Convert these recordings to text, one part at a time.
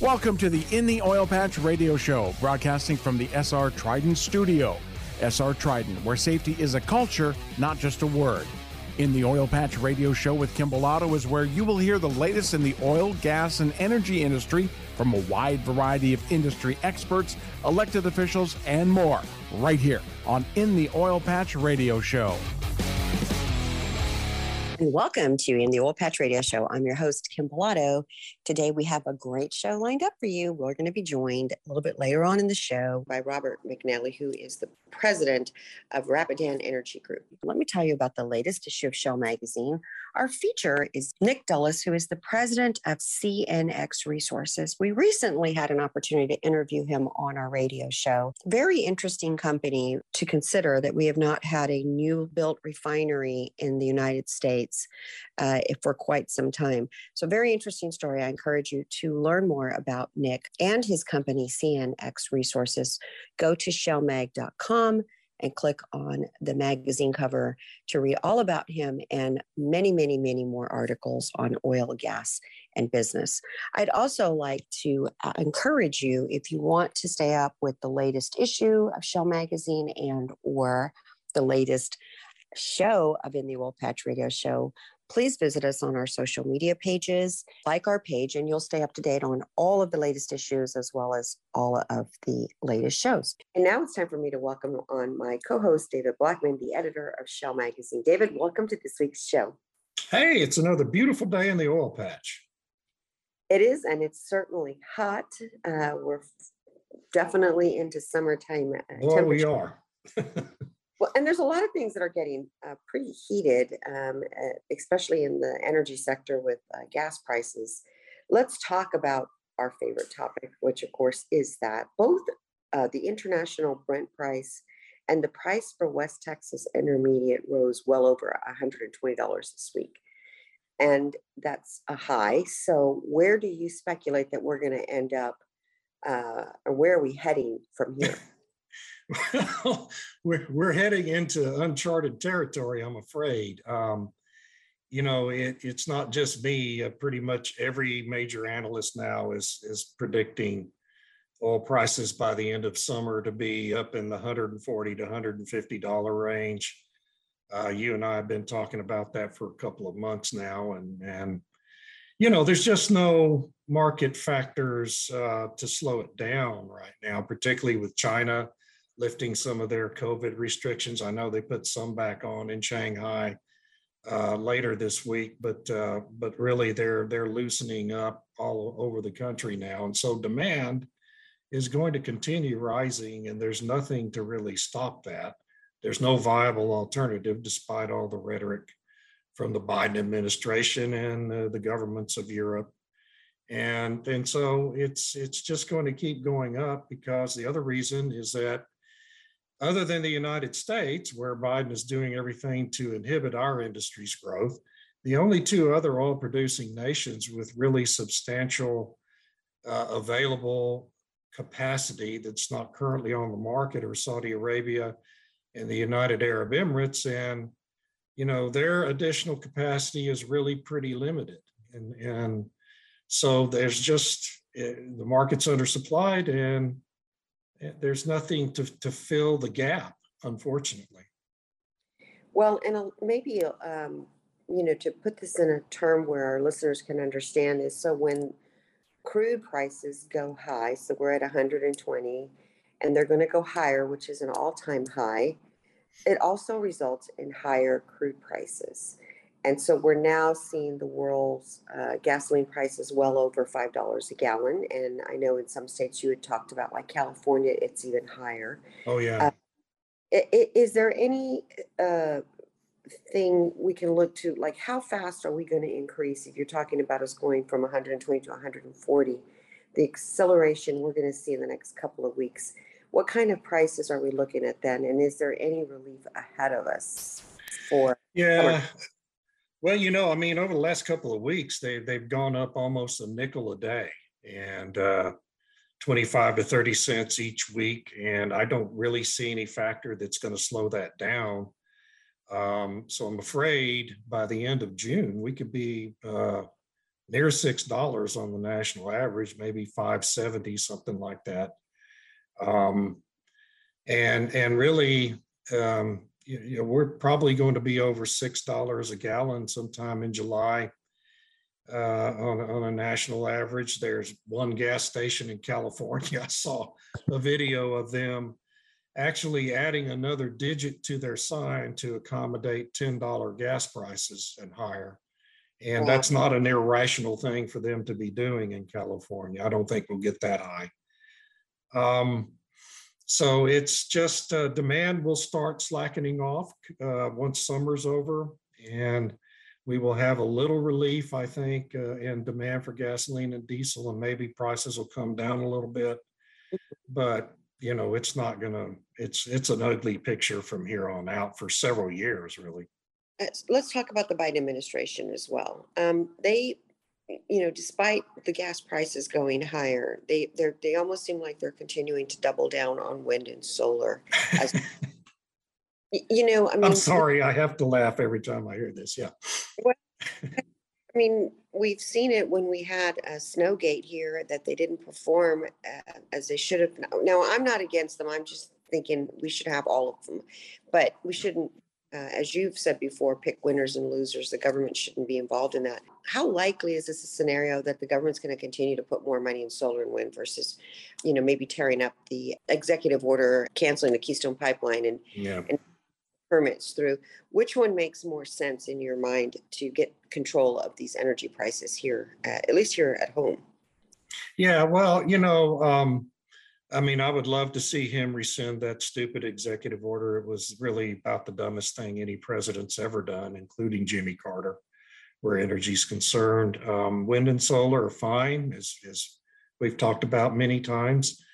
Welcome to the In the Oil Patch radio show, broadcasting from the SR Trident studio. SR Trident, where safety is a culture, not just a word. In the Oil Patch radio show with Kim Bellotto is where you will hear the latest in the oil, gas, and energy industry from a wide variety of industry experts, elected officials, and more, right here on In the Oil Patch radio show and welcome to In the Oil Patch Radio Show. I'm your host, Kim Bellotto. Today we have a great show lined up for you. We're going to be joined a little bit later on in the show by Robert McNally, who is the president of Rapidan Energy Group. Let me tell you about the latest issue of Shale Magazine. Our feature is Nick Deluliis, who is the president of CNX Resources. We recently had an opportunity to interview him on our radio show. Very interesting company to consider that we have not had a new built refinery in the United States uh, for quite some time. So, very interesting story. I encourage you to learn more about Nick and his company, CNX Resources. Go to and click on the magazine cover to read all about him and many, many, many more articles on oil, gas, and business. I'd also like to uh, encourage you if you want to stay up with the latest issue of Shale Magazine and or the latest show of In the Oil Patch Radio Show, please visit us on our social media pages, like our page, and you'll stay up to date on all of the latest issues as well as all of the latest shows. And now it's time for me to welcome on my co host, David Blackman, the editor of Shale Magazine. David, welcome to this week's show. Hey, it's another beautiful day in the oil patch. It is, and it's certainly hot. Uh, we're definitely into summertime. Uh, Boy, we are. Well, and there's a lot of things that are getting uh, pretty heated, um, uh, especially in the energy sector with uh, gas prices. Let's talk about our favorite topic, which of course is that both uh, the international Brent price and the price for West Texas Intermediate rose well over $120 this week. And that's a high. So, where do you speculate that we're going to end up? Uh, or where are we heading from here? Well, we're we're heading into uncharted territory, I'm afraid. Um, you know, it, it's not just me. Uh, pretty much every major analyst now is is predicting oil prices by the end of summer to be up in the 140 to 150 dollar range. Uh, you and I have been talking about that for a couple of months now, and and you know, there's just no market factors uh, to slow it down right now, particularly with China lifting some of their COVID restrictions. I know they put some back on in Shanghai uh, later this week, but uh, but really they're they're loosening up all over the country now, and so demand is going to continue rising, and there's nothing to really stop that. There's no viable alternative, despite all the rhetoric from the Biden administration and uh, the governments of Europe and and so it's it's just going to keep going up because the other reason is that other than the United States, where Biden is doing everything to inhibit our industry's growth, the only two other oil producing nations with really substantial uh, available capacity that's not currently on the market are Saudi Arabia and the United Arab Emirates. And, you know, their additional capacity is really pretty limited. And, and so there's just, uh, the market's undersupplied and Eh, there's nothing to, to fill the gap, unfortunately. Well, and maybe, um, you know, to put this in a term where our listeners can understand is so when crude prices go high, so we're at 120 and they're going to go higher, which is an all time high, it also results in higher crude prices. And so we're now seeing the world's uh, gasoline prices well over $5 a gallon. And I know in some states you had talked about, like California, it's even higher. Oh, yeah. Uh, is there any uh, thing we can look to, like how fast are we going to increase? If you're talking about us going from 120 to 140, the acceleration we're going to see in the next couple of weeks, what kind of prices are we looking at then? And is there any relief ahead of us for? Yeah. Well, you know, I mean, over the last couple of weeks, they they've gone up almost a nickel a day, and uh, 25 to 30 cents each week. And I don't really see any factor that's going to slow that down. Um, so I'm afraid by the end of June, we could be uh, near six dollars on the national average, maybe five seventy, something like that. Um, and and really, um, you, know, we're probably going to be over six dollars a gallon sometime in July. Uh, on, on a national average, there's one gas station in California. I saw a video of them actually adding another digit to their sign to accommodate $10 gas prices and higher. And that's not an irrational thing for them to be doing in California. I don't think we'll get that high. Um, so it's just uh, demand will start slackening off uh, once summer's over, and we will have a little relief, I think, uh, in demand for gasoline and diesel, and maybe prices will come down a little bit. But you know, it's not gonna. It's it's an ugly picture from here on out for several years, really. Let's, let's talk about the Biden administration as well. Um, they, you know, despite the gas prices going higher, they they they almost seem like they're continuing to double down on wind and solar. As, you know, I mean, I'm sorry, I have to laugh every time I hear this. Yeah. I mean, we've seen it when we had a Snowgate here that they didn't perform uh, as they should have. Now, I'm not against them. I'm just thinking we should have all of them, but we shouldn't, uh, as you've said before, pick winners and losers. The government shouldn't be involved in that. How likely is this a scenario that the government's going to continue to put more money in solar and wind versus, you know, maybe tearing up the executive order, canceling the Keystone Pipeline, and Yeah. and permits through? Which one makes more sense in your mind to get control of these energy prices here, uh, at least here at home? Yeah, well, you know, um, I mean, I would love to see him rescind that stupid executive order. It was really about the dumbest thing any president's ever done, including Jimmy Carter, where energy's concerned. Um, wind and solar are fine, as, as we've talked about many times.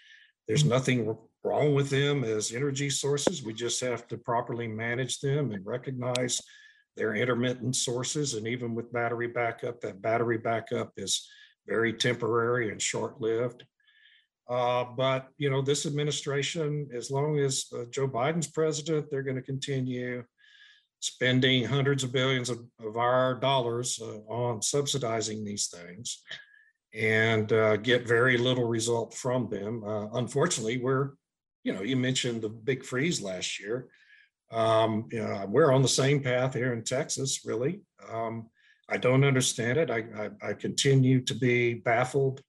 There's nothing wrong with them as energy sources. We just have to properly manage them and recognize their intermittent sources. And even with battery backup, that battery backup is very temporary and short-lived. Uh, but you know, this administration, as long as uh, Joe Biden's president, they're going to continue spending hundreds of billions of, of our dollars uh, on subsidizing these things and uh, get very little result from them. Uh, unfortunately, we're, you know, you mentioned the big freeze last year. Um, you know, we're on the same path here in Texas, really. Um, I don't understand it. I, I, I continue to be baffled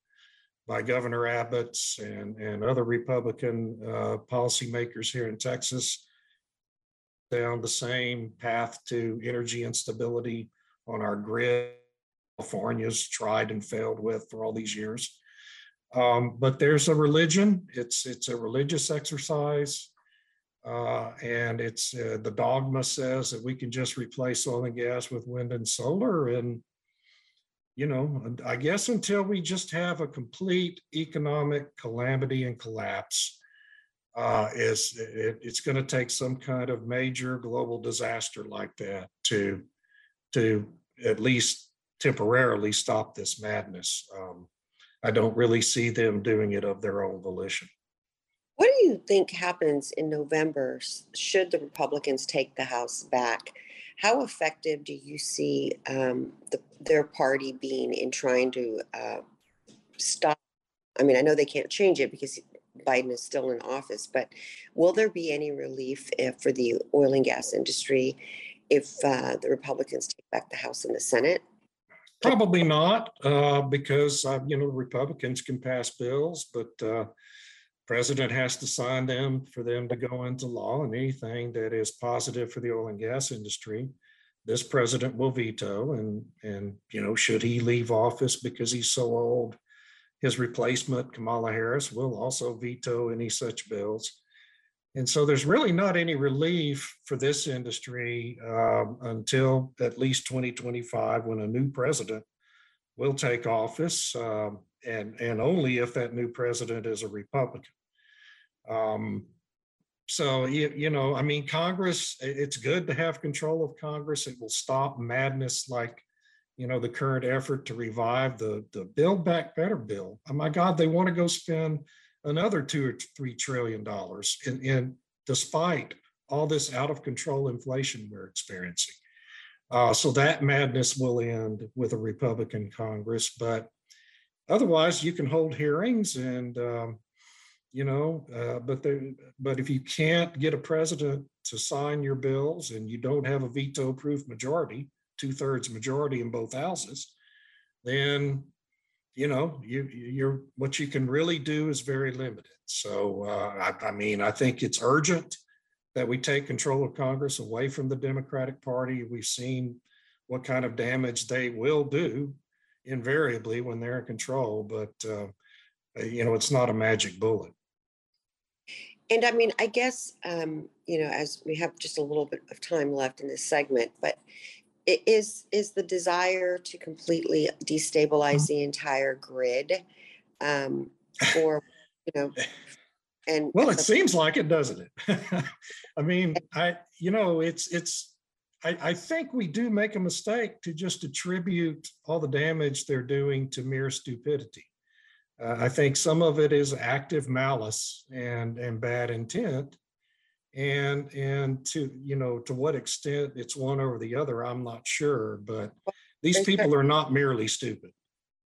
by Governor Abbott's and, and other Republican uh, policymakers here in Texas down the same path to energy instability on our grid. California's tried and failed with for all these years. Um, but there's a religion. It's it's a religious exercise, uh, and it's uh, the dogma says that we can just replace oil and gas with wind and solar, and you know, I guess until we just have a complete economic calamity and collapse, uh, is it, it's going to take some kind of major global disaster like that to to at least temporarily stop this madness. Um, I don't really see them doing it of their own volition. What do you think happens in November should the Republicans take the House back? How effective do you see um, the, their party being in trying to uh, stop? I mean, I know they can't change it because Biden is still in office, but will there be any relief for the oil and gas industry if uh, the Republicans take back the House and the Senate? Probably not, uh, because uh, you know Republicans can pass bills, but uh, president has to sign them for them to go into law. And anything that is positive for the oil and gas industry, this president will veto. And and you know, should he leave office because he's so old, his replacement Kamala Harris will also veto any such bills. And so there's really not any relief for this industry um, until at least 2025 when a new president will take office um, and, and only if that new president is a Republican. Um, so, you, you know, I mean, Congress, it's good to have control of Congress. It will stop madness like, you know, the current effort to revive the, the Build Back Better bill. Oh my God, they want to go spend another two or three trillion dollars. in, and despite all this out of control inflation we're experiencing, Uh, so that madness will end with a Republican Congress. But otherwise, you can hold hearings and, um, you know, uh, but the, but if you can't get a president to sign your bills and you don't have a veto-proof majority, two-thirds majority in both houses, then you know you you're what you can really do is very limited. So uh, I, I, mean i think it's urgent that we take control of congress away from the democratic party. We've seen what kind of damage they will do invariably when they're in control but uh, you know it's not a magic bullet. And i mean i guess um, you know as we have just a little bit of time left in this segment but is is the desire to completely destabilize the entire grid um, or you know and well it seems like it doesn't it? I mean i you know it's it's I, I think we do make a mistake to just attribute all the damage they're doing to mere stupidity. Uh, i think some of it is active malice and and bad intent. And and to you know to what extent it's one over the other i'm not sure but these people are not merely stupid.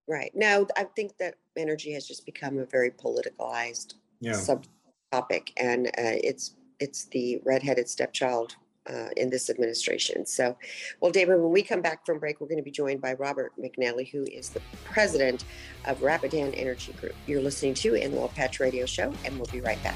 Right. Now i think that energy has just become a very politicalized yeah. subtopic and uh, it's it's the redheaded stepchild uh, in this administration. So, well, David, when we come back from break, we're going to be joined by Robert McNally, who is the president of Rapidan Energy Group. You're listening to In the Patch Radio Show, and we'll be right back.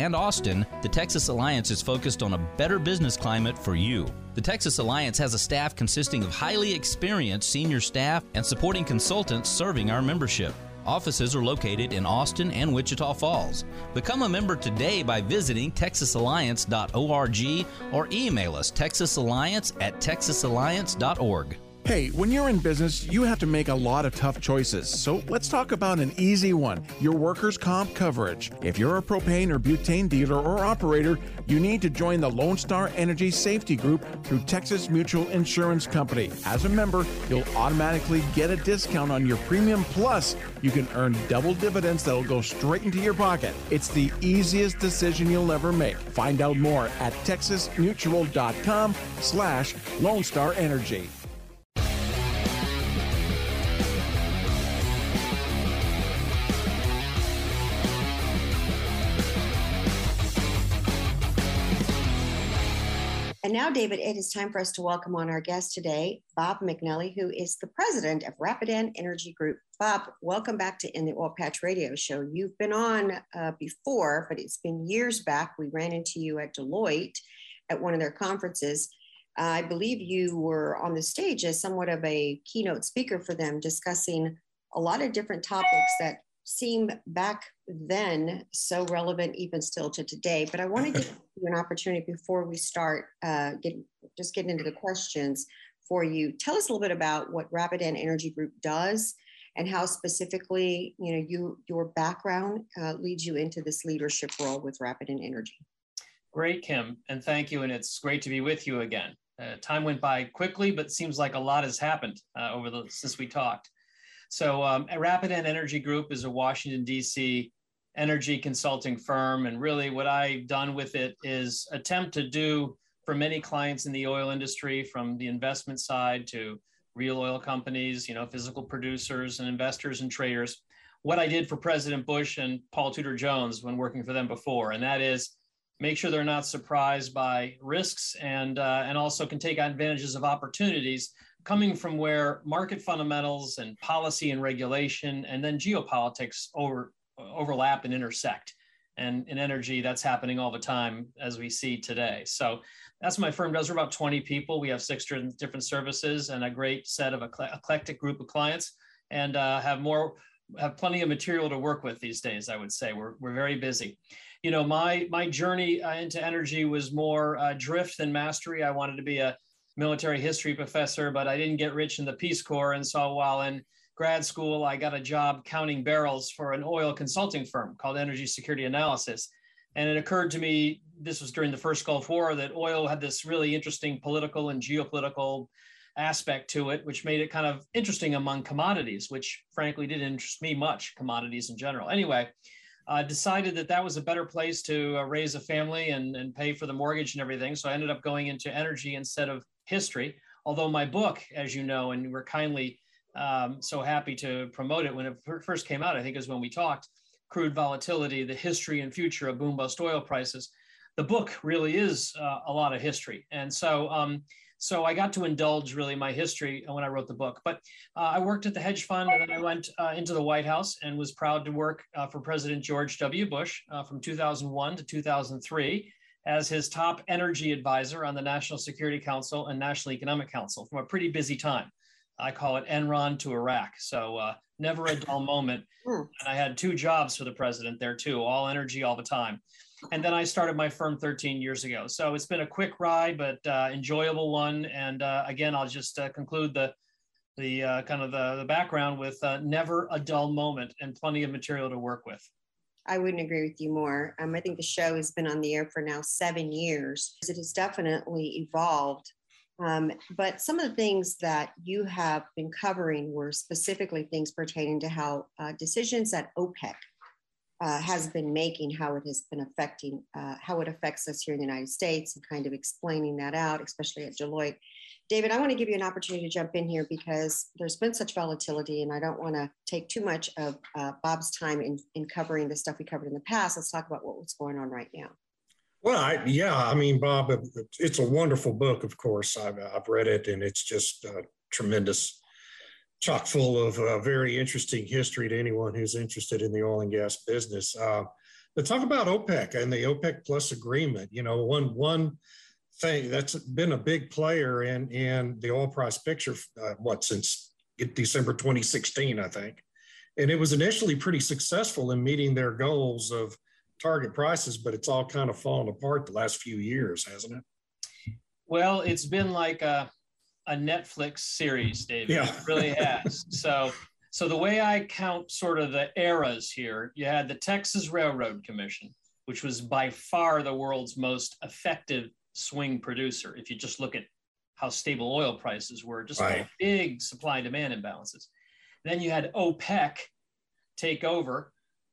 and Austin, the Texas Alliance is focused on a better business climate for you. The Texas Alliance has a staff consisting of highly experienced senior staff and supporting consultants serving our membership. Offices are located in Austin and Wichita Falls. Become a member today by visiting texasalliance.org or email us texasalliance at texasalliance.org. Hey, when you're in business, you have to make a lot of tough choices. So let's talk about an easy one your workers' comp coverage. If you're a propane or butane dealer or operator, you need to join the Lone Star Energy Safety Group through Texas Mutual Insurance Company. As a member, you'll automatically get a discount on your premium, plus, you can earn double dividends that'll go straight into your pocket. It's the easiest decision you'll ever make. Find out more at texasmutual.com slash Lone Star Energy. Now, David, it is time for us to welcome on our guest today, Bob McNally, who is the president of Rapidan Energy Group. Bob, welcome back to In the Oil Patch Radio Show. You've been on uh, before, but it's been years back. We ran into you at Deloitte at one of their conferences. Uh, I believe you were on the stage as somewhat of a keynote speaker for them, discussing a lot of different topics that seem back then so relevant even still to today. But I want to give you an opportunity before we start uh, get, just getting into the questions for you. Tell us a little bit about what Rapidan Energy Group does and how specifically you know you your background uh, leads you into this leadership role with Rapidan Energy. Great, Kim, and thank you. And it's great to be with you again. Uh, time went by quickly, but seems like a lot has happened uh, over the since we talked. So um, Rapidan Energy Group is a Washington, D.C. energy consulting firm. And really what I've done with it is attempt to do for many clients in the oil industry, from the investment side to real oil companies, you know, physical producers and investors and traders, what I did for President Bush and Paul Tudor Jones when working for them before. And that is make sure they're not surprised by risks and, uh, and also can take advantages of opportunities coming from where market fundamentals and policy and regulation and then geopolitics over, overlap and intersect. And in energy, that's happening all the time as we see today. So that's what my firm does. We're about 20 people. We have six different services and a great set of eclectic group of clients and uh, have more have plenty of material to work with these days, I would say. We're, we're very busy. you know, my my journey uh, into energy was more uh, drift than mastery. I wanted to be a military history professor, but I didn't get rich in the Peace Corps. And so while in grad school, I got a job counting barrels for an oil consulting firm called Energy Security Analysis. And it occurred to me, this was during the first Gulf War, that oil had this really interesting political and geopolitical aspect to it, which made it kind of interesting among commodities, which frankly didn't interest me much, commodities in general. Anyway, uh, decided that that was a better place to uh, raise a family and, and pay for the mortgage and everything. So I ended up going into energy instead of history. Although my book, as you know, and we're kindly um, so happy to promote it when it first came out, I think is when we talked, Crude Volatility, the History and Future of Boom Bust Oil Prices. The book really is uh, a lot of history. And so um, so I got to indulge really my history when I wrote the book. But uh, I worked at the hedge fund and then I went uh, into the White House and was proud to work uh, for President George W. Bush uh, from 2001 to 2003 as his top energy advisor on the National Security Council and National Economic Council from a pretty busy time. I call it Enron to Iraq. So uh, never a dull moment. Hmm. And I had two jobs for the president there too, all energy all the time and then I started my firm 13 years ago. So it's been a quick ride, but uh, enjoyable one. And uh, again, I'll just uh, conclude the the uh, kind of the, the background with uh, never a dull moment and plenty of material to work with. I wouldn't agree with you more. Um, I think the show has been on the air for now seven years. It has definitely evolved. Um, but some of the things that you have been covering were specifically things pertaining to how uh, decisions that OPEC uh, has been making, how it has been affecting, uh, how it affects us here in the United States, and kind of explaining that out, especially at Deloitte. David, I want to give you an opportunity to jump in here because there's been such volatility, and I don't want to take too much of uh, Bob's time in, in covering the stuff we covered in the past. Let's talk about what's going on right now. Well, I, yeah, I mean, Bob, it's a wonderful book, of course. I've, I've read it, and it's just a tremendous chock full of uh, very interesting history to anyone who's interested in the oil and gas business. Uh, but talk about OPEC and the OPEC Plus agreement. You know, one one thing that's been a big player in in the oil price picture. Uh, what since December 2016, I think, and it was initially pretty successful in meeting their goals of target prices, but it's all kind of fallen apart the last few years, hasn't it? Well, it's been like a a Netflix series, David. Yeah. It really has. so so the way I count sort of the eras here, you had the Texas Railroad Commission, which was by far the world's most effective swing producer. If you just look at how stable oil prices were, just right. big supply demand imbalances. Then you had OPEC take over.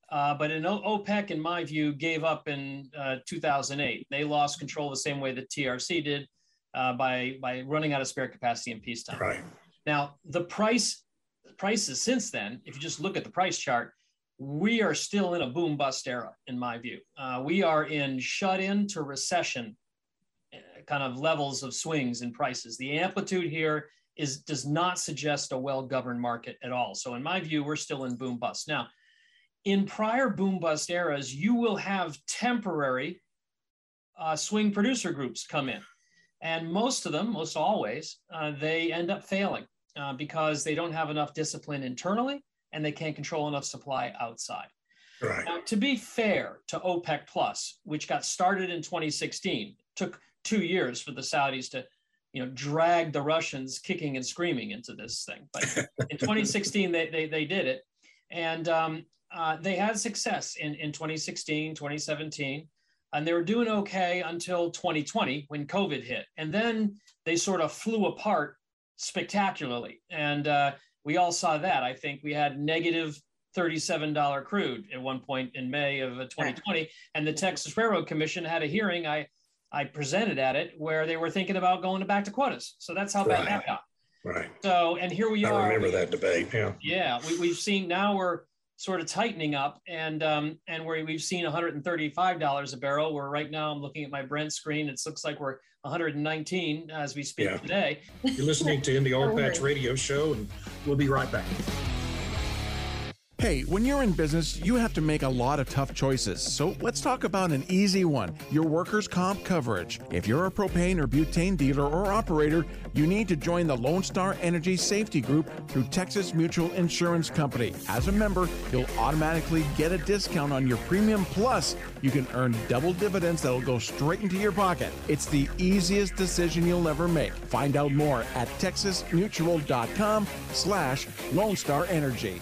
Uh, but in OPEC, in my view, gave up in uh, 2008. They lost control the same way that TRC did uh, by by running out of spare capacity in peacetime. Right. Now the price prices since then, if you just look at the price chart, we are still in a boom bust era, in my view. Uh, we are in shut in to recession uh, kind of levels of swings in prices. The amplitude here is does not suggest a well governed market at all. So in my view, we're still in boom bust now. In prior boom bust eras, you will have temporary uh, swing producer groups come in. And most of them, most always, uh, they end up failing uh, because they don't have enough discipline internally and they can't control enough supply outside. Right. Now, to be fair to OPEC Plus, which got started in 2016, took two years for the Saudis to, you know, drag the Russians kicking and screaming into this thing. But in 2016, they, they, they did it. And um, uh, they had success in, in 2016, 2017 and they were doing okay until 2020 when COVID hit. And then they sort of flew apart spectacularly. And uh, we all saw that. I think we had negative $37 crude at one point in May of 2020. Uh, and the Texas Railroad Commission had a hearing. I, I presented at it where they were thinking about going back to quotas. So that's how bad right. that got. Right. So, and here we I are. I remember that debate. Yeah. Yeah. We, we've seen now we're sort of tightening up and um, and where we've seen $135 a barrel where right now i'm looking at my brent screen it looks like we're 119 as we speak yeah. today. You're listening to in the oil patch radio show and we'll be right back Hey, when you're in business, you have to make a lot of tough choices. So let's talk about an easy one your workers' comp coverage. If you're a propane or butane dealer or operator, you need to join the Lone Star Energy Safety Group through Texas Mutual Insurance Company. As a member, you'll automatically get a discount on your premium, plus, you can earn double dividends that'll go straight into your pocket. It's the easiest decision you'll ever make. Find out more at texasmutual.com slash Lone Star Energy.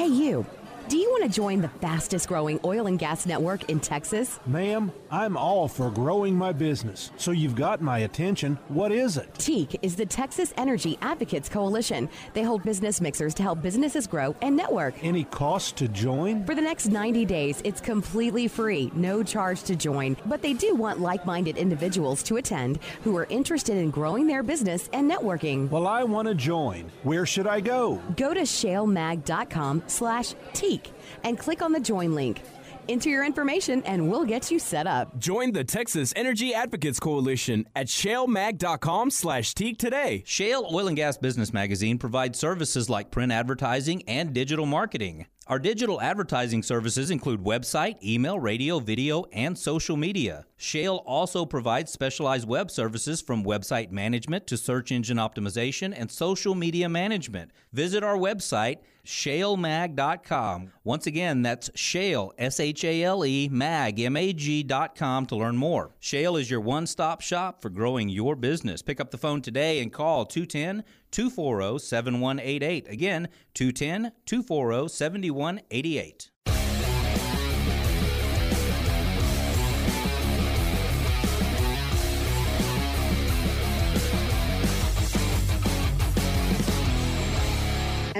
Hey, you. Do you want to join the fastest growing oil and gas network in Texas? Ma'am, I'm all for growing my business. So you've got my attention. What is it? TEAC is the Texas Energy Advocates Coalition. They hold business mixers to help businesses grow and network. Any cost to join? For the next 90 days, it's completely free, no charge to join. But they do want like minded individuals to attend who are interested in growing their business and networking. Well, I want to join. Where should I go? Go to shalemag.com slash TEAC and click on the join link. Enter your information and we'll get you set up. Join the Texas Energy Advocates Coalition at shalemag.com slash TEAC today. Shale Oil and Gas Business Magazine provides services like print advertising and digital marketing. Our digital advertising services include website, email, radio, video, and social media. Shale also provides specialized web services from website management to search engine optimization and social media management. Visit our website, shalemag.com. Once again, that's shale, S H A L E, mag, M A G.com to learn more. Shale is your one stop shop for growing your business. Pick up the phone today and call 210 240 7188. Again, 210 240 7188.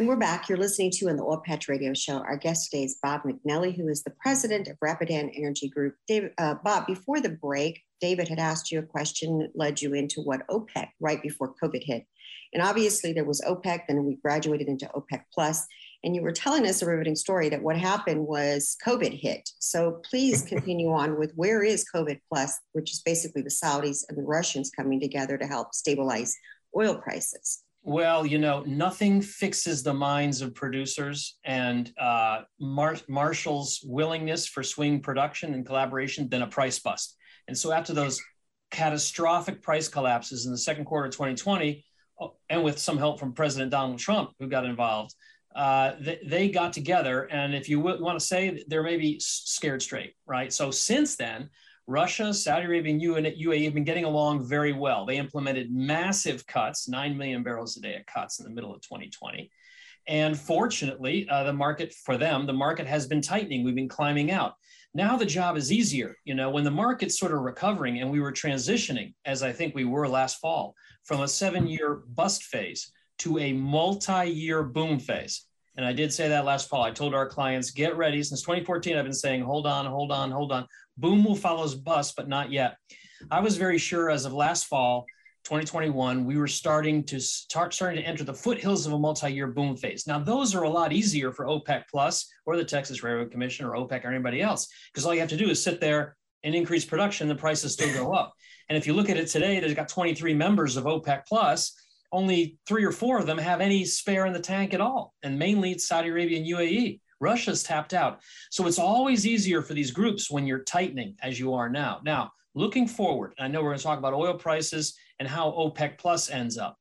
And we're back. You're listening to in the Oil Patch Radio Show. Our guest today is Bob McNally, who is the president of Rapidan Energy Group. David, uh, Bob, before the break, David had asked you a question that led you into what OPEC right before COVID hit. And obviously, there was OPEC, then we graduated into OPEC Plus. And you were telling us a riveting story that what happened was COVID hit. So please continue on with where is COVID Plus, which is basically the Saudis and the Russians coming together to help stabilize oil prices. Well, you know, nothing fixes the minds of producers and uh, Mar- Marshall's willingness for swing production and collaboration than a price bust. And so, after those catastrophic price collapses in the second quarter of 2020, and with some help from President Donald Trump, who got involved, uh, they, they, got together. And if you w- want to say, they're maybe scared straight, right? So, since then, Russia, Saudi Arabia, and UAE have been getting along very well. They implemented massive cuts, 9 million barrels a day of cuts in the middle of 2020. And fortunately, uh, the market for them, the market has been tightening. We've been climbing out. Now the job is easier. You know, when the market's sort of recovering and we were transitioning, as I think we were last fall, from a seven year bust phase to a multi year boom phase. And I did say that last fall. I told our clients, get ready. Since 2014, I've been saying, hold on, hold on, hold on. Boom will follow bust, but not yet. I was very sure as of last fall, 2021, we were starting to start starting to enter the foothills of a multi-year boom phase. Now, those are a lot easier for OPEC Plus or the Texas Railroad Commission or OPEC or anybody else, because all you have to do is sit there and increase production, the prices still go up. And if you look at it today, there's got 23 members of OPEC Plus. Only three or four of them have any spare in the tank at all, and mainly it's Saudi Arabia and UAE. Russia's tapped out. So it's always easier for these groups when you're tightening as you are now. Now, looking forward, I know we're going to talk about oil prices and how OPEC Plus ends up.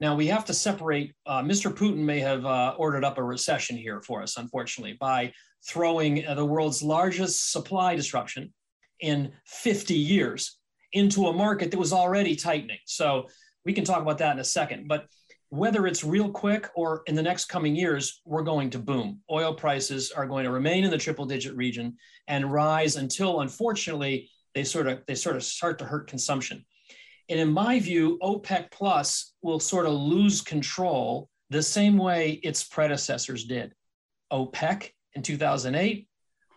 Now, we have to separate. Uh, Mr. Putin may have uh, ordered up a recession here for us, unfortunately, by throwing uh, the world's largest supply disruption in 50 years into a market that was already tightening. So we can talk about that in a second. But whether it's real quick or in the next coming years, we're going to boom. Oil prices are going to remain in the triple digit region and rise until, unfortunately, they sort of they sort of start to hurt consumption. And in my view, OPEC Plus will sort of lose control the same way its predecessors did. OPEC in 2008,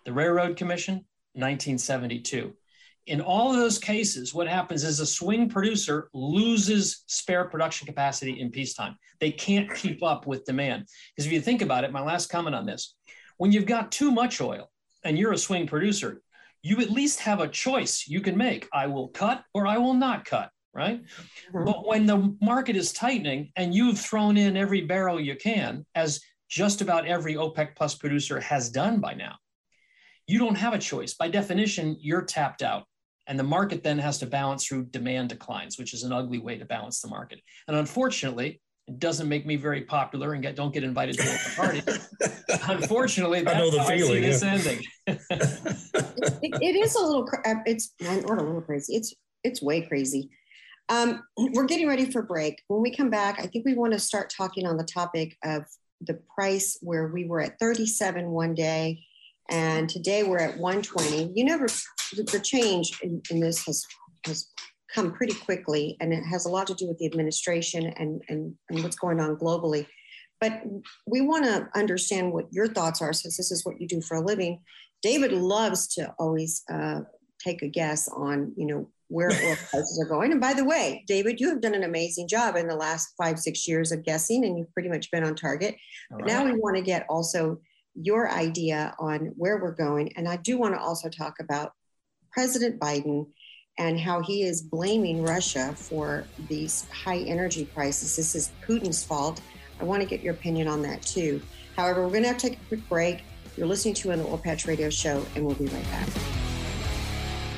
the Railroad Commission, 1972 in all of those cases, what happens is a swing producer loses spare production capacity in peacetime. They can't keep up with demand. Because if you think about it, my last comment on this when you've got too much oil and you're a swing producer, you at least have a choice you can make. I will cut or I will not cut, right? Mm-hmm. But when the market is tightening and you've thrown in every barrel you can, as just about every OPEC plus producer has done by now. You don't have a choice. By definition, you're tapped out. And the market then has to balance through demand declines, which is an ugly way to balance the market. And unfortunately, it doesn't make me very popular and get, don't get invited to the party. unfortunately, that's I know the how feeling, I see yeah. this ending. it, it is a little, uh, it's not a little crazy. It's, it's way crazy. Um, we're getting ready for break. When we come back, I think we want to start talking on the topic of the price where we were at 37 one day and today we're at 120. You never, the change in, in this has, has come pretty quickly and it has a lot to do with the administration and, and, and what's going on globally. But we want to understand what your thoughts are since this is what you do for a living. David loves to always uh, take a guess on, you know, where oil prices are going. And by the way, David, you have done an amazing job in the last five, six years of guessing, and you've pretty much been on target. Right. Now we want to get also your idea on where we're going. And I do want to also talk about President Biden and how he is blaming Russia for these high energy prices. This is Putin's fault. I want to get your opinion on that too. However, we're going to have to take a quick break. You're listening to an Oil Patch Radio Show, and we'll be right back.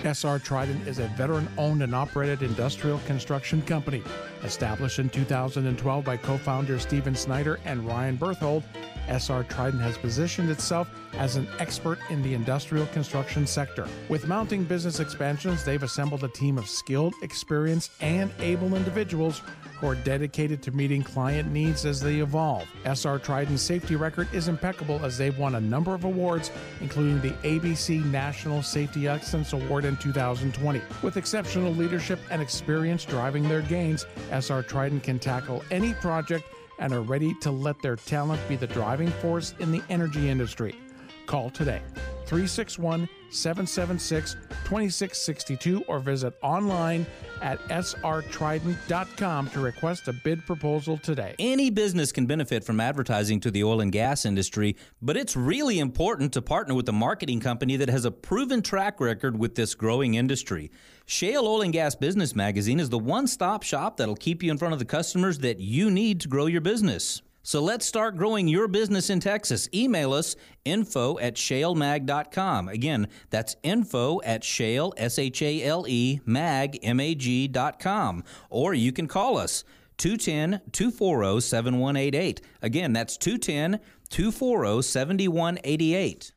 SR Trident is a veteran owned and operated industrial construction company. Established in 2012 by co founders Stephen Snyder and Ryan Berthold, SR Trident has positioned itself as an expert in the industrial construction sector. With mounting business expansions, they've assembled a team of skilled, experienced, and able individuals who are dedicated to meeting client needs as they evolve. SR Trident's safety record is impeccable as they've won a number of awards, including the ABC National Safety Excellence Award in 2020. With exceptional leadership and experience driving their gains, SR Trident can tackle any project and are ready to let their talent be the driving force in the energy industry. Call today 361 776 2662 or visit online at srtrident.com to request a bid proposal today. Any business can benefit from advertising to the oil and gas industry, but it's really important to partner with a marketing company that has a proven track record with this growing industry. Shale Oil and Gas Business Magazine is the one stop shop that'll keep you in front of the customers that you need to grow your business. So let's start growing your business in Texas. Email us info at shalemag.com. Again, that's info at shale, S H A L E, mag, M A G.com. Or you can call us 210 240 7188. Again, that's 210 240 7188.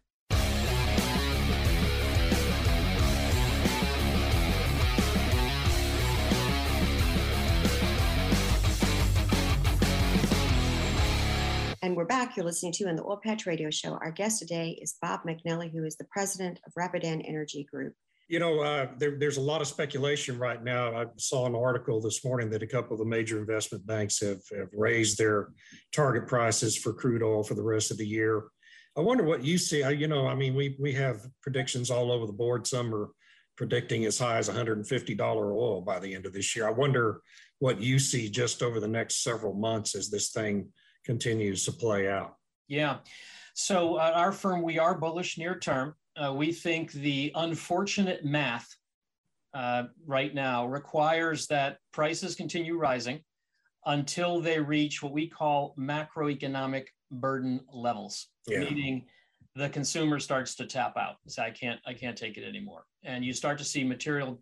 Back. You're listening to in the Oil Patch Radio Show. Our guest today is Bob McNally, who is the president of Rapidan Energy Group. You know, uh, there, there's a lot of speculation right now. I saw an article this morning that a couple of the major investment banks have, have raised their target prices for crude oil for the rest of the year. I wonder what you see. You know, I mean, we we have predictions all over the board. Some are predicting as high as $150 oil by the end of this year. I wonder what you see just over the next several months as this thing continues to play out. Yeah. So at our firm, we are bullish near term. Uh, we think the unfortunate math uh, right now requires that prices continue rising until they reach what we call macroeconomic burden levels, yeah. meaning the consumer starts to tap out. Say, I can't, I can't take it anymore. And you start to see material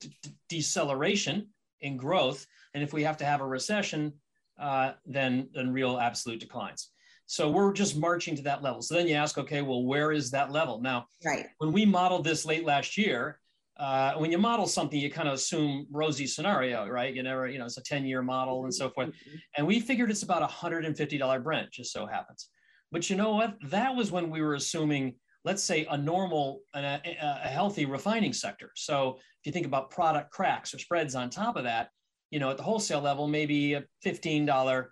deceleration in growth. And if we have to have a recession, uh, than than real absolute declines. So we're just marching to that level. So then you ask, okay, well, where is that level now? Right. When we modeled this late last year, uh, when you model something, you kind of assume rosy scenario, right? You never, you know, it's a 10 year model and so forth. Mm-hmm. And we figured it's about $150 Brent, just so happens. But you know what? That was when we were assuming, let's say, a normal, a, a healthy refining sector. So if you think about product cracks or spreads on top of that, you know, at the wholesale level, maybe a $15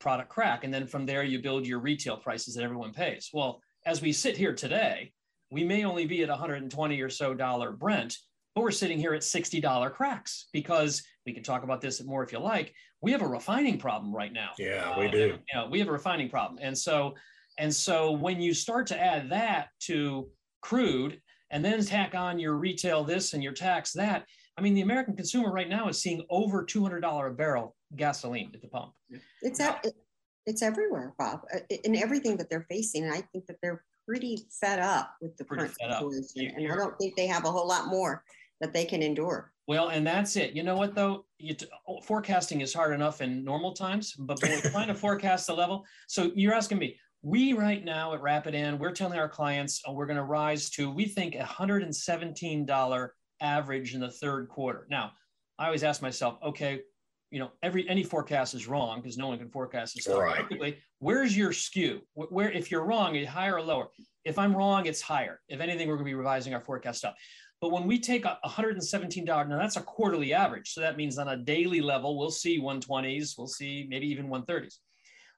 product crack. And then from there, you build your retail prices that everyone pays. Well, as we sit here today, we may only be at 120 or so dollar Brent, but we're sitting here at $60 cracks because we can talk about this more if you like. We have a refining problem right now. Yeah, we uh, do. You know, we have a refining problem. And so, and so when you start to add that to crude and then tack on your retail this and your tax that, I mean, the American consumer right now is seeing over $200 a barrel gasoline at the pump. It's at, it's everywhere, Bob, uh, in everything that they're facing. And I think that they're pretty fed up with the Pretty current situation. You- And I don't think they have a whole lot more that they can endure. Well, and that's it. You know what though? You t- oh, forecasting is hard enough in normal times, but we're trying to forecast the level. So you're asking me. We right now at Rapidan, we're telling our clients uh, we're going to rise to we think $117 average in the third quarter. Now, I always ask myself, okay, you know, every any forecast is wrong because no one can forecast this stuff. Right. Where's your skew? Wh- Where if you're wrong, it's higher or lower. If I'm wrong, it's higher. If anything, we're going to be revising our forecast up. But when we take a $117, now that's a quarterly average. So that means on a daily level, we'll see 120s, we'll see maybe even 130s.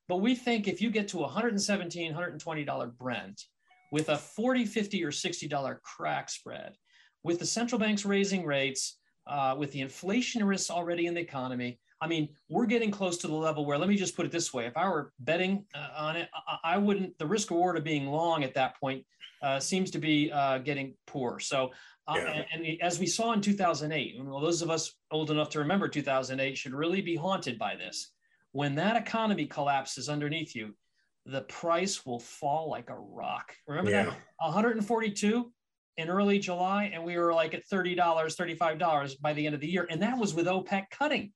But we think if you get to 117, $120 Brent with a 40, 50, or $60 crack spread, with the central banks raising rates, uh, with the inflation risks already in the economy, I mean, we're getting close to the level where, let me just put it this way: if I were betting uh, on it, I, I wouldn't. The risk reward of being long at that point uh, seems to be uh, getting poor. So, uh, Yeah. and, and as we saw in 2008, well, those of us old enough to remember 2008 should really be haunted by this. When that economy collapses underneath you, the price will fall like a rock. Remember that? 142 in early July, and we were like at $30, $35 by the end of the year. And that was with OPEC cutting,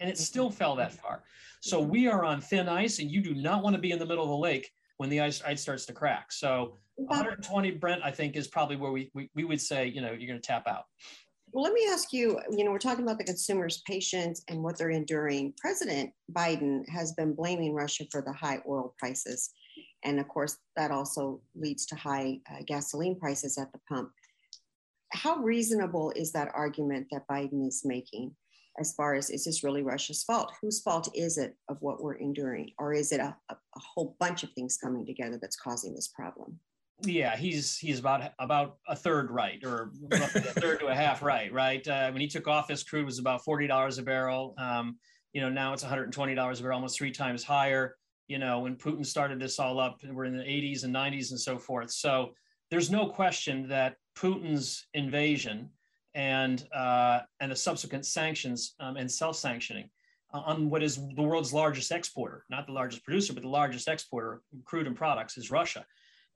and it still mm-hmm. fell that mm-hmm. far. So we are on thin ice, and you do not want to be in the middle of the lake when the ice, ice starts to crack. So 120 Brent, I think, is probably where we, we, we would say, you know, you're going to tap out. Well, let me ask you, you know, we're talking about the consumers' patience and what they're enduring. President Biden has been blaming Russia for the high oil prices. And of course, that also leads to high uh, gasoline prices at the pump. How reasonable is that argument that Biden is making as far as is this really Russia's fault? Whose fault is it of what we're enduring? Or is it a, a, a whole bunch of things coming together that's causing this problem? Yeah, he's he's about about a third right, or a third to a half right. Right uh, when he took office, crude was about forty dollars a barrel. Um, you know, now it's one hundred and twenty dollars a barrel, almost three times higher. You know, when Putin started this all up, we're in the eighties and nineties and so forth. So there's no question that Putin's invasion and uh, and the subsequent sanctions um, and self-sanctioning on what is the world's largest exporter, not the largest producer, but the largest exporter of crude and products is Russia.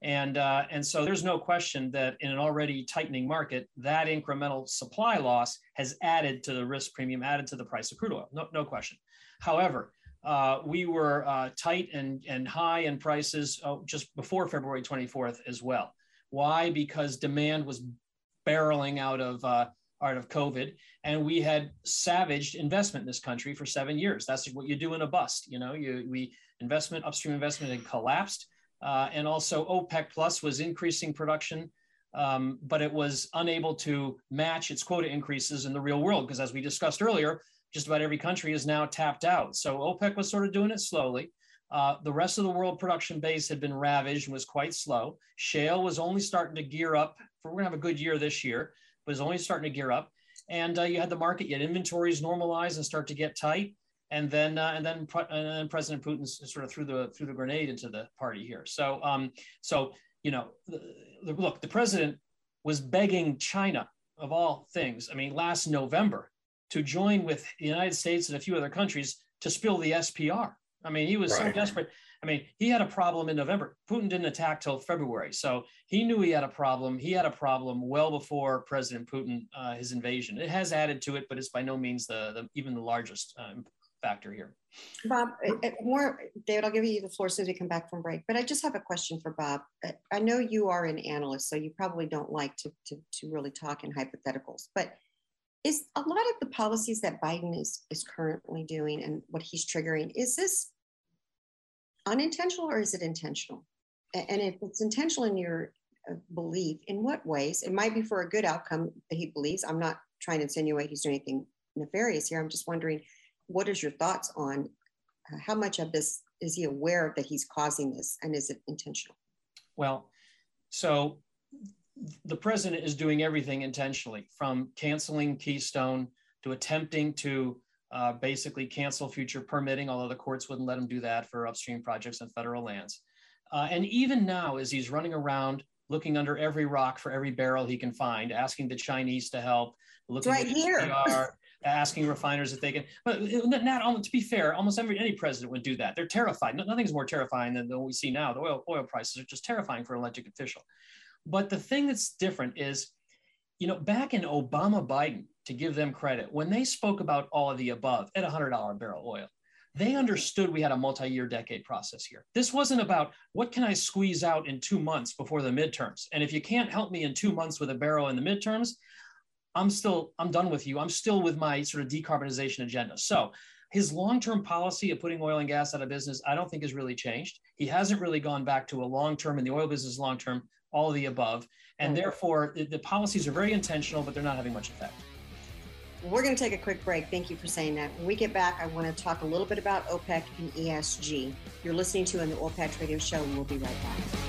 And, uh, and so there's no question that in an already tightening market, that incremental supply loss has added to the risk premium, added to the price of crude oil. No, no question. However, uh, we were uh, tight and, and high in prices oh, just before February 24th as well. Why? Because demand was barreling out of uh, out of COVID, and we had savaged investment in this country for seven years. That's what you do in a bust. You know, you we investment upstream investment had collapsed, uh, and also OPEC Plus was increasing production, um, but it was unable to match its quota increases in the real world because, as we discussed earlier, just about every country is now tapped out. So OPEC was sort of doing it slowly. Uh, the rest of the world production base had been ravaged and was quite slow. Shale was only starting to gear up. For, we're going to have a good year this year, but it's only starting to gear up. And uh, you had the market, you had inventories normalize and start to get tight. And then, uh, and then, and then President Putin sort of threw the threw the grenade into the party here. So, um, so you know, the, the, look, the president was begging China of all things. I mean, last November to join with the United States and a few other countries to spill the SPR. I mean, he was Right. so desperate. I mean, he had a problem in November. Putin didn't attack till February, so he knew he had a problem. He had a problem well before President Putin uh, his invasion. It has added to it, but it's by no means the, the even the largest um, factor here. Bob, more, David, I'll give you the floor as soon as we come back from break, but I just have a question for Bob. Uh, I know you are an analyst, so you probably don't like to, to, to really talk in hypotheticals, but is a lot of the policies that Biden is, is currently doing and what he's triggering, is this unintentional or is it intentional? And if it's intentional in your uh, belief, in what ways? It might be for a good outcome that he believes. I'm not trying to insinuate he's doing anything nefarious here. I'm just wondering, what is your thoughts on uh, how much of this is he aware of that he's causing this and is it intentional? Well, so the president is doing everything intentionally from canceling Keystone to attempting to uh, basically cancel future permitting, although the courts wouldn't let him do that for upstream projects on federal lands. Uh, and even now, as he's running around looking under every rock for every barrel he can find, asking the Chinese to help, looking right here. HDR, asking refiners if they can. But not to be fair, almost every any president would do that. They're terrified. Nothing's more terrifying than what we see now. The oil oil prices are just terrifying for an elected official. But the thing that's different is, you know, back in Obama Biden, to give them credit, when they spoke about all of the above at $100 barrel oil, they understood we had a multi-year decade process here. This wasn't about what can I squeeze out in two months before the midterms. And if you can't help me in two months with a barrel in the midterms, I'm still, I'm done with you. I'm still with my sort of decarbonization agenda. So his long-term policy of putting oil and gas out of business, I don't think has really changed. He hasn't really gone back to a long-term in the oil business long-term, all of the above. And therefore the, the policies are very intentional, but they're not having much effect. We're going to take a quick break. Thank you for saying that. When we get back, I want to talk a little bit about OPEC and ESG. You're listening to on the Oil Patch Radio Show, and we'll be right back.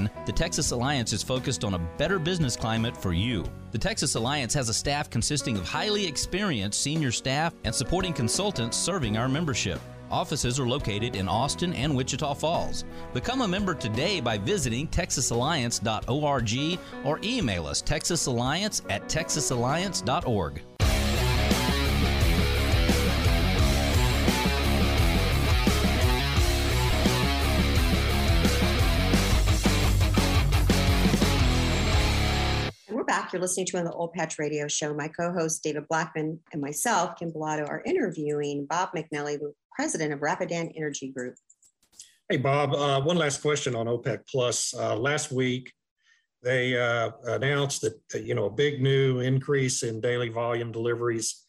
the Texas Alliance is focused on a better business climate for you. The Texas Alliance has a staff consisting of highly experienced senior staff and supporting consultants serving our membership. Offices are located in Austin and Wichita Falls. Become a member today by visiting texasalliance.org or email us texasalliance at texasalliance.org. You're listening to on the Oil Patch Radio Show. My co-host David Blackman and myself, Kim Bellotto, are interviewing Bob McNally, the president of Rapidan Energy Group. Hey, Bob. Uh, one last question on OPEC Plus. Uh, last week, they uh, announced that you know a big new increase in daily volume deliveries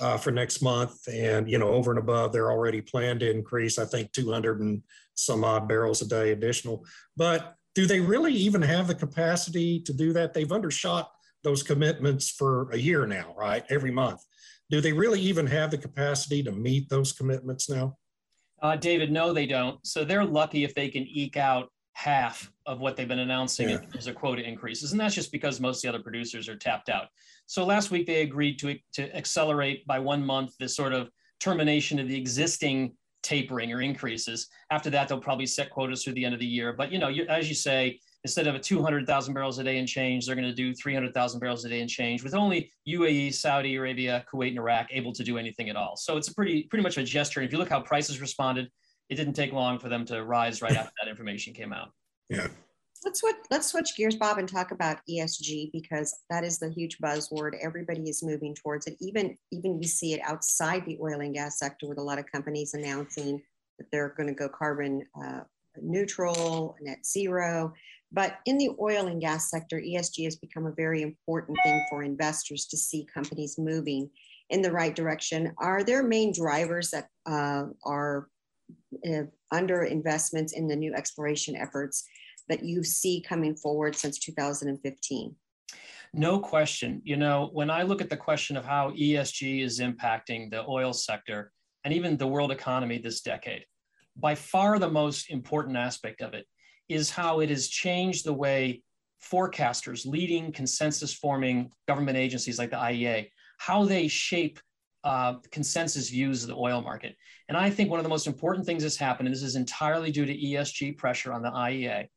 uh, for next month, and you know over and above, they're already planned to increase. I think 200 and some odd barrels a day additional. But do they really even have the capacity to do that? They've undershot those commitments for a year now, right? Every month. Do they really even have the capacity to meet those commitments now? Uh, David, no, they don't. So they're lucky if they can eke out half of what they've been announcing yeah. in terms of quota increases. And that's just because most of the other producers are tapped out. So last week they agreed to, to accelerate by one month this sort of termination of the existing tapering or increases. After that, they'll probably set quotas through the end of the year. But you know, as you say, instead of a 200,000 barrels a day and change, they're going to do 300,000 barrels a day and change with only UAE, Saudi Arabia, Kuwait, and Iraq able to do anything at all. So it's a pretty, pretty much a gesture. And if you look how prices responded, it didn't take long for them to rise right after that information came out. Yeah. Let's switch, let's switch gears, Bob, and talk about ESG because that is the huge buzzword. Everybody is moving towards it. Even even we see it outside the oil and gas sector with a lot of companies announcing that they're going to go carbon uh, neutral, net zero. But in the oil and gas sector, ESG has become a very important thing for investors to see companies moving in the right direction. Are there main drivers that uh, are uh, under investments in the new exploration efforts that you see coming forward since 2015? No question. You know, when I look at the question of how ESG is impacting the oil sector and even the world economy this decade, by far the most important aspect of it is how it has changed the way forecasters, leading consensus forming government agencies like the IEA, how they shape uh, consensus views of the oil market. And I think one of the most important things that's happened, and this is entirely due to ESG pressure on the IEA,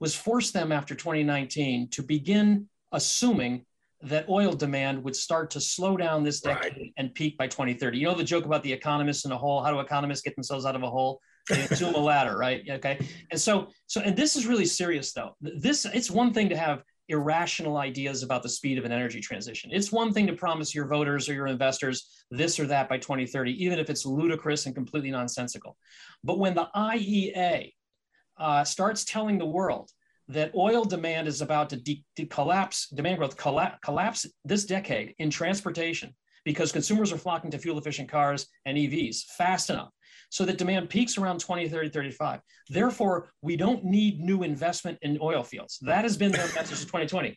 was force them after 2019 to begin assuming that oil demand would start to slow down this decade right. and peak by 2030. You know the joke about the economists in a hole? How do economists get themselves out of a hole? They assume a ladder, right? Okay. And so, so, and this is really serious though. This, it's one thing to have irrational ideas about the speed of an energy transition. It's one thing to promise your voters or your investors this or that by 2030, even if it's ludicrous and completely nonsensical. But when the IEA uh, starts telling the world that oil demand is about to de- de- collapse, demand growth colla- collapse this decade in transportation because consumers are flocking to fuel efficient cars and EVs fast enough so that demand peaks around 2030, 35. Therefore, we don't need new investment in oil fields. That has been their message to 2020.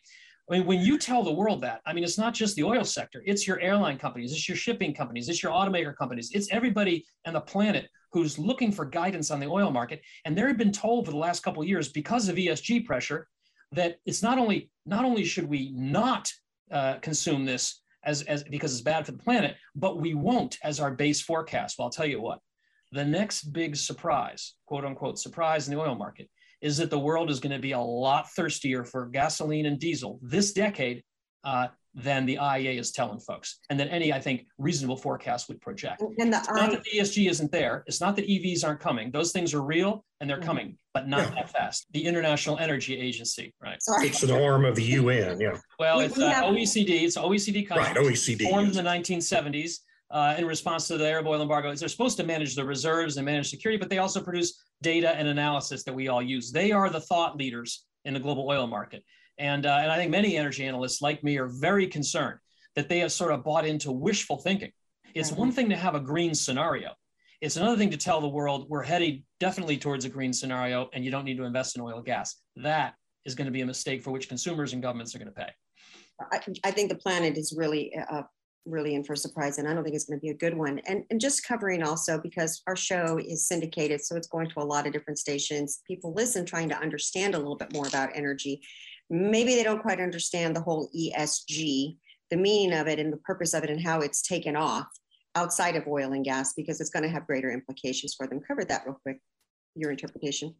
I mean, when you tell the world that, I mean, it's not just the oil sector, it's your airline companies, it's your shipping companies, it's your automaker companies, it's everybody on the planet who's looking for guidance on the oil market. And they've been told for the last couple of years because of ESG pressure that it's not only not only should we not uh, consume this as, as because it's bad for the planet, but we won't as our base forecast. Well, I'll tell you what, the next big surprise, quote unquote, surprise in the oil market is that the world is going to be a lot thirstier for gasoline and diesel this decade uh, than the IEA is telling folks, and than any, I think, reasonable forecast would project. And the it's not that ESG isn't there. It's not that EVs aren't coming. Those things are real and they're mm-hmm. coming, but not yeah. that fast. The International Energy Agency, right? Sorry. It's an arm of the UN, yeah. Well, it's uh, OECD. It's OECD countries. Right, OECD. Formed in the 1970s. Uh, in response to the Arab oil embargo, is they're supposed to manage the reserves and manage security, but they also produce data and analysis that we all use. They are the thought leaders in the global oil market. And, uh, and I think many energy analysts like me are very concerned that they have sort of bought into wishful thinking. It's one thing to have a green scenario. It's another thing to tell the world we're heading definitely towards a green scenario and you don't need to invest in oil and gas. That is going to be a mistake for which consumers and governments are going to pay. I, I think the planet is really uh, really in for a surprise and i don't think it's going to be a good one. And, and just covering also because our show is syndicated so it's going to a lot of different stations. People listen trying to understand a little bit more about energy. Maybe they don't quite understand the whole esg the meaning of it and the purpose of it and how it's taken off outside of oil and gas because it's going to have greater implications for them. Cover that real quick your interpretation.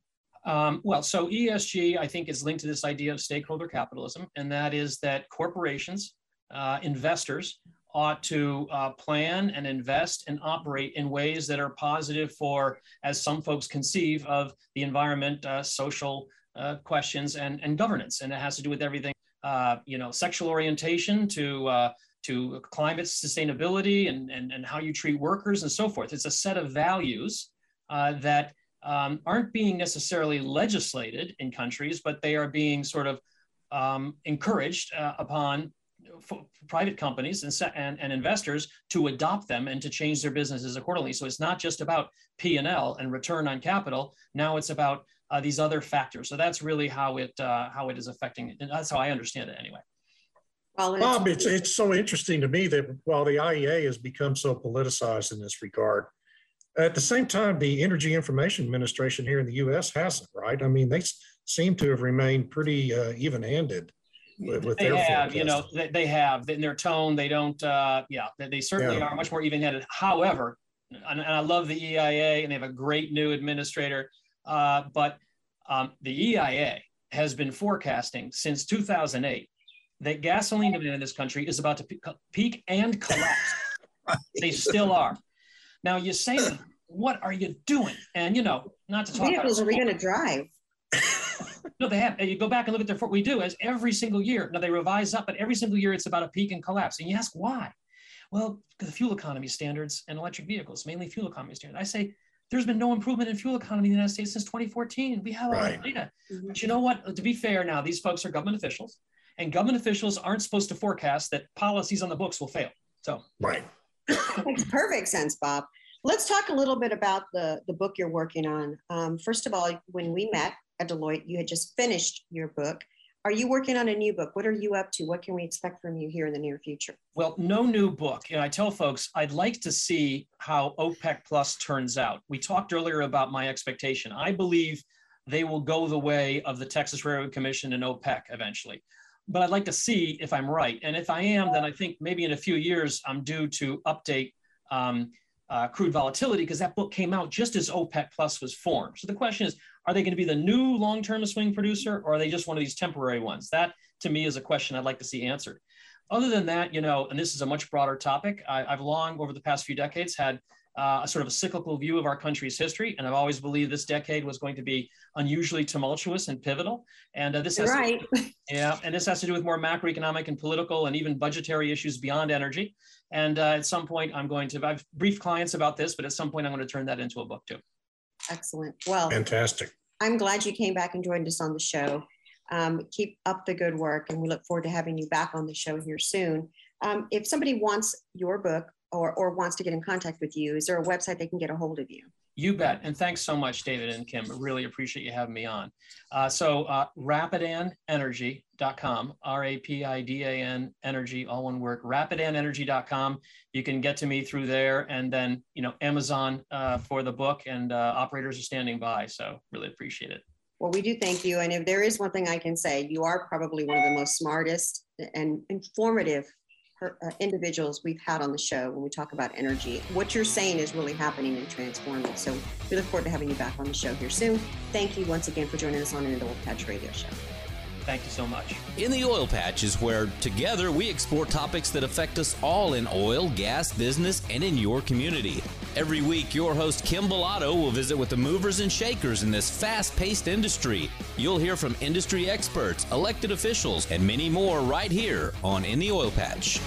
Um, well, so ESG, I think, is linked to this idea of stakeholder capitalism, and that is that corporations, uh, investors ought to uh, plan and invest and operate in ways that are positive for, as some folks conceive of the environment, uh, social uh, questions, and, and governance. And it has to do with everything, uh, you know, sexual orientation to uh, to climate sustainability and, and, and how you treat workers and so forth. It's a set of values uh, that um, aren't being necessarily legislated in countries, but they are being sort of um, encouraged upon private companies and, and, and, investors to adopt them and to change their businesses accordingly. So it's not just about P&L and return on capital. Now it's about uh, these other factors. So that's really how it, uh, how it is affecting, and that's how I understand it anyway. Well, Bob, it's, it's so interesting to me that while the IEA has become so politicized in this regard, at the same time, the Energy Information Administration here in the U.S. hasn't, right? I mean, they seem to have remained pretty uh, even-handed with, with they have, forecast. you know, they, they, have in their tone. They don't, uh, yeah, they, they certainly yeah. are much more even-handed. However, and, and, I love the EIA, and they have a great new administrator. Uh, but um, the EIA has been forecasting since 2008 that gasoline demand in this country is about to peak and collapse. they still are. Now you say, what are you doing? And you know, not to talk vehicles about, are we going to drive? No, they have. And you go back and look at their, we do as every single year. Now they revise up, but every single year it's about a peak and collapse. And you ask why? Well, the fuel economy standards and electric vehicles, mainly fuel economy standards. I say there's been no improvement in fuel economy in the United States since 2014. We have a lot of data. Mm-hmm. But you know what? To be fair now, these folks are government officials, and government officials aren't supposed to forecast that policies on the books will fail. So right. Makes perfect sense, Bob. Let's talk a little bit about the, the book you're working on. Um, first of all, when we met, at Deloitte. You had just finished your book. Are you working on a new book? What are you up to? What can we expect from you here in the near future? Well, no new book. And I tell folks, I'd like to see how OPEC Plus turns out. We talked earlier about my expectation. I believe they will go the way of the Texas Railroad Commission and OPEC eventually. But I'd like to see if I'm right. And if I am, then I think maybe in a few years I'm due to update um, uh, crude volatility because that book came out just as OPEC Plus was formed. So the question is, are they going to be the new long-term swing producer or are they just one of these temporary ones? That to me is a question I'd like to see answered. Other than that, you know, and this is a much broader topic, I, have long over the past few decades had uh, a sort of a cyclical view of our country's history, and I've always believed this decade was going to be unusually tumultuous and pivotal. And uh, this has right, to, yeah, and this has to do with more macroeconomic and political and even budgetary issues beyond energy. And uh, at some point, I'm going to. I've briefed clients about this, but at some point, I'm going to turn that into a book too. Excellent. Well, fantastic. I'm glad you came back and joined us on the show. Um, keep up the good work, and we look forward to having you back on the show here soon. Um, if somebody wants your book or, or wants to get in contact with you, is there a website they can get a hold of you? You bet. And thanks so much, David and Kim. Really appreciate you having me on. Uh, so, uh, rapidanenergy.com, R A P I D A N energy, all one word, rapidanenergy.com. You can get to me through there and then, you know, Amazon uh, for the book and uh, operators are standing by. So, really appreciate it. Well, we do thank you. And if there is one thing I can say, you are probably one of the most smartest and informative uh, individuals we've had on the show when we talk about energy. What you're saying is really happening and transforming. So we look forward to having you back on the show here soon. Thank you once again for joining us on In the Oil Patch Radio Show. Thank you so much. In the Oil Patch is where together we explore topics that affect us all in oil, gas, business, and in your community. Every week, your host Kim Bellotto will visit with the movers and shakers in this fast paced industry. You'll hear from industry experts, elected officials, and many more right here on In the Oil Patch.